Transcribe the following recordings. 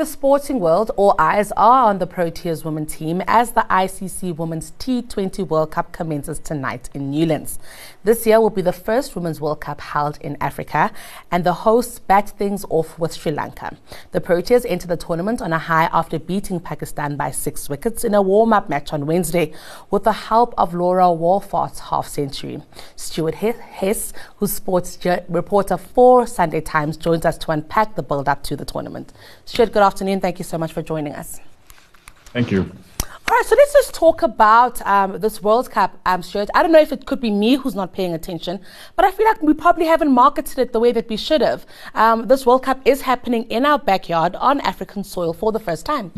the sporting world, all eyes are on the Proteas women team as the ICC Women's T20 World Cup commences tonight in Newlands. This year will be the first Women's World Cup held in Africa, and the hosts bat things off with Sri Lanka. The Proteas enter the tournament on a high after beating Pakistan by six wickets in a warm up match on Wednesday with the help of Laura Wolvaardt's half century. Stuart Hess, who's sports reporter for Sunday Times, joins us to unpack the build up to the tournament. Stuart, good afternoon. Thank you so much for joining us. Thank you. All right, so let's just talk about um, this World Cup um, shirt. I don't know if it could be me who's not paying attention, but I feel like we probably haven't marketed it the way that we should have. Um, this World Cup is happening in our backyard on African soil for the first time.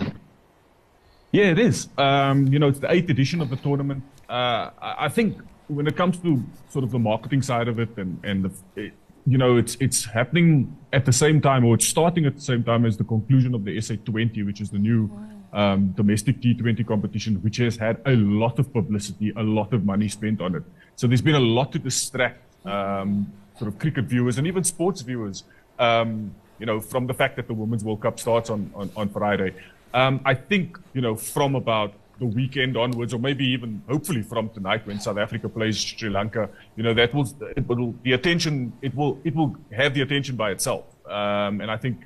Yeah, it is. Um, you know, it's the eighth edition of the tournament. Uh, I think when it comes to sort of the marketing side of it, and and the, you know, it's it's happening at the same time, or it's starting at the same time as the conclusion of the SA20, which is the new. Wow um, domestic T20 competition, which has had a lot of publicity, a lot of money spent on it. So there's been a lot to distract um, sort of cricket viewers and even sports viewers, um, you know, from the fact that the Women's World Cup starts on, on, on Friday. Um, I think, you know, from about the weekend onwards, or maybe even hopefully from tonight when South Africa plays Sri Lanka, you know, that will, it will the attention, it will, it will have the attention by itself. Um, and I think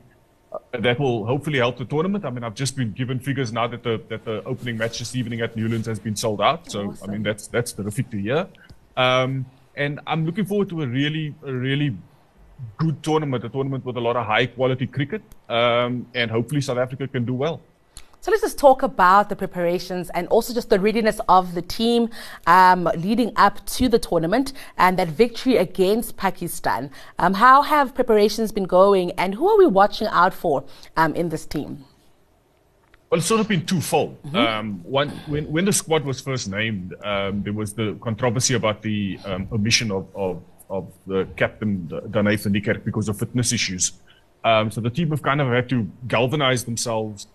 that will hopefully help the tournament. I mean, I've just been given figures now that the that the opening match this evening at Newlands has been sold out. So awesome. I mean, that's that's terrific to hear. Um, and I'm looking forward to a really a really good tournament, a tournament with a lot of high quality cricket, um, and hopefully South Africa can do well. So let's just talk about the preparations and also just the readiness of the team um, leading up to the tournament and that victory against Pakistan. Um, how have preparations been going and who are we watching out for um, in this team? Well, it's sort of been twofold. Mm-hmm. Um, one, when, when the squad was first named, um, there was the controversy about the um, omission of, of, of the captain, Dane van because of fitness issues. Um, so the team have kind of had to galvanize themselves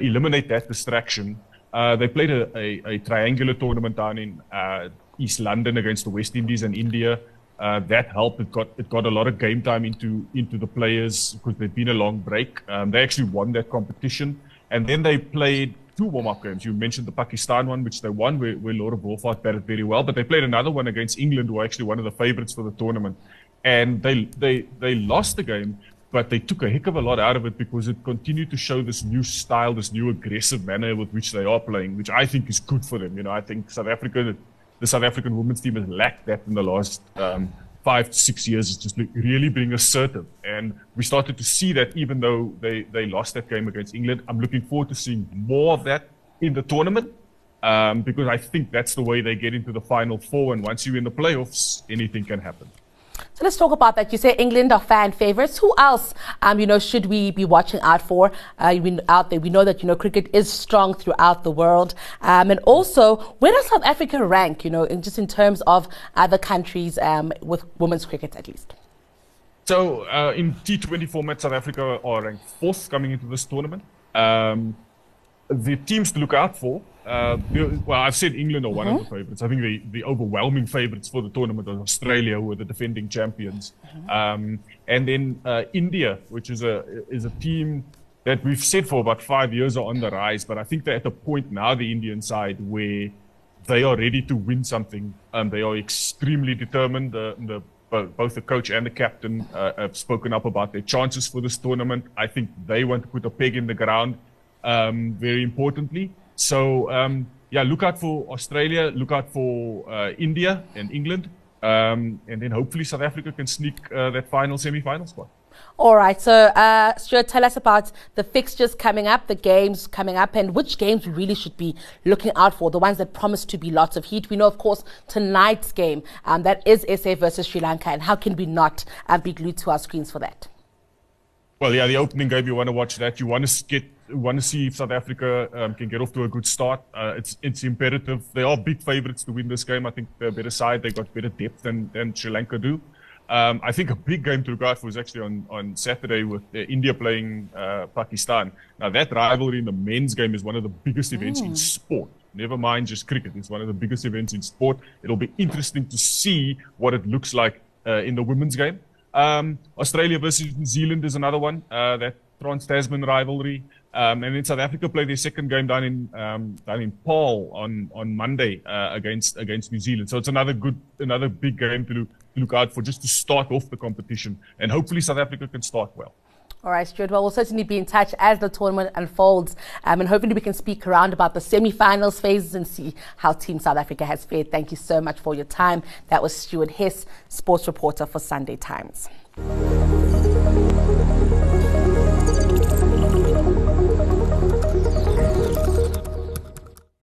eliminate that distraction. Uh, they played a, a, a, triangular tournament down in uh, East London against the West Indies and India. Uh, that helped. It got it got a lot of game time into into the players because there'd been a long break. Um, they actually won that competition, and then they played two warm-up games. You mentioned the Pakistan one, which they won, where, where Laura Wolvaardt batted very well. But they played another one against England, who are actually one of the favourites for the tournament, and they they they lost the game but they took a heck of a lot out of it because it continued to show this new style, this new aggressive manner with which they are playing, which I think is good for them. You know, I think South Africa, the South African women's team has lacked that in the last um, five to six years. It's just really being assertive, and we started to see that even though they they lost that game against England. I'm looking forward to seeing more of that in the tournament. Um, because I think that's the way they get into the final four. And once you're in the playoffs, anything can happen. So let's talk about that. You say England are fan favorites. Who else, um, you know, should we be watching out for? Uh, out there, we know that you know cricket is strong throughout the world, um, and also where does South Africa rank? You know, in, just in terms of other countries um, with women's cricket, at least. So uh, in T20 format, South Africa are ranked fourth coming into this tournament. Um, the teams to look out for uh, well, I've said England are one mm-hmm. of the favourites. I think the, the overwhelming favourites for the tournament are Australia, who are the defending champions, mm-hmm. um, and then uh, India, which is a is a team that we've said for about five years are on the rise. But I think they're at a point now, the Indian side, where they are ready to win something. and they are extremely determined. The, the both the coach and the captain uh, have spoken up about their chances for this tournament. I think they want to put a peg in the ground. Um, very importantly. So um, yeah, look out for Australia, look out for uh, India and England, um, and then hopefully South Africa can sneak uh, that final semi-final spot. All right, so uh, Stuart, tell us about the fixtures coming up, the games coming up, and which games we really should be looking out for, the ones that promise to be lots of heat. We know, of course, tonight's game, um, that is SA versus Sri Lanka, and how can we not uh, be glued to our screens for that? Well, yeah, the opening game, you want to watch that. You want to get want to see if South Africa um, can get off to a good start. Uh, it's it's imperative. They are big favourites to win this game. I think they're a better side. They got better depth than, than Sri Lanka do. Um, I think a big game to look out for is actually on, on Saturday with uh, India playing uh, Pakistan. Now that rivalry in the men's game is one of the biggest events mm. in sport. Never mind just cricket. It's one of the biggest events in sport. It'll be interesting to see what it looks like uh, in the women's game. Um, Australia versus New Zealand is another one. Uh, that Trans Tasman rivalry. Um, and then South Africa play their second game down in um, down in Paarl on on Monday uh, against against New Zealand. So it's another good another big game to look, to look out for just to start off the competition, and hopefully South Africa can start well. All right, Stuart. Well, we'll certainly be in touch as the tournament unfolds, um, and hopefully we can speak around about the semi-finals phases and see how Team South Africa has fared. Thank you so much for your time. That was Stuart Hess, sports reporter for Sunday Times.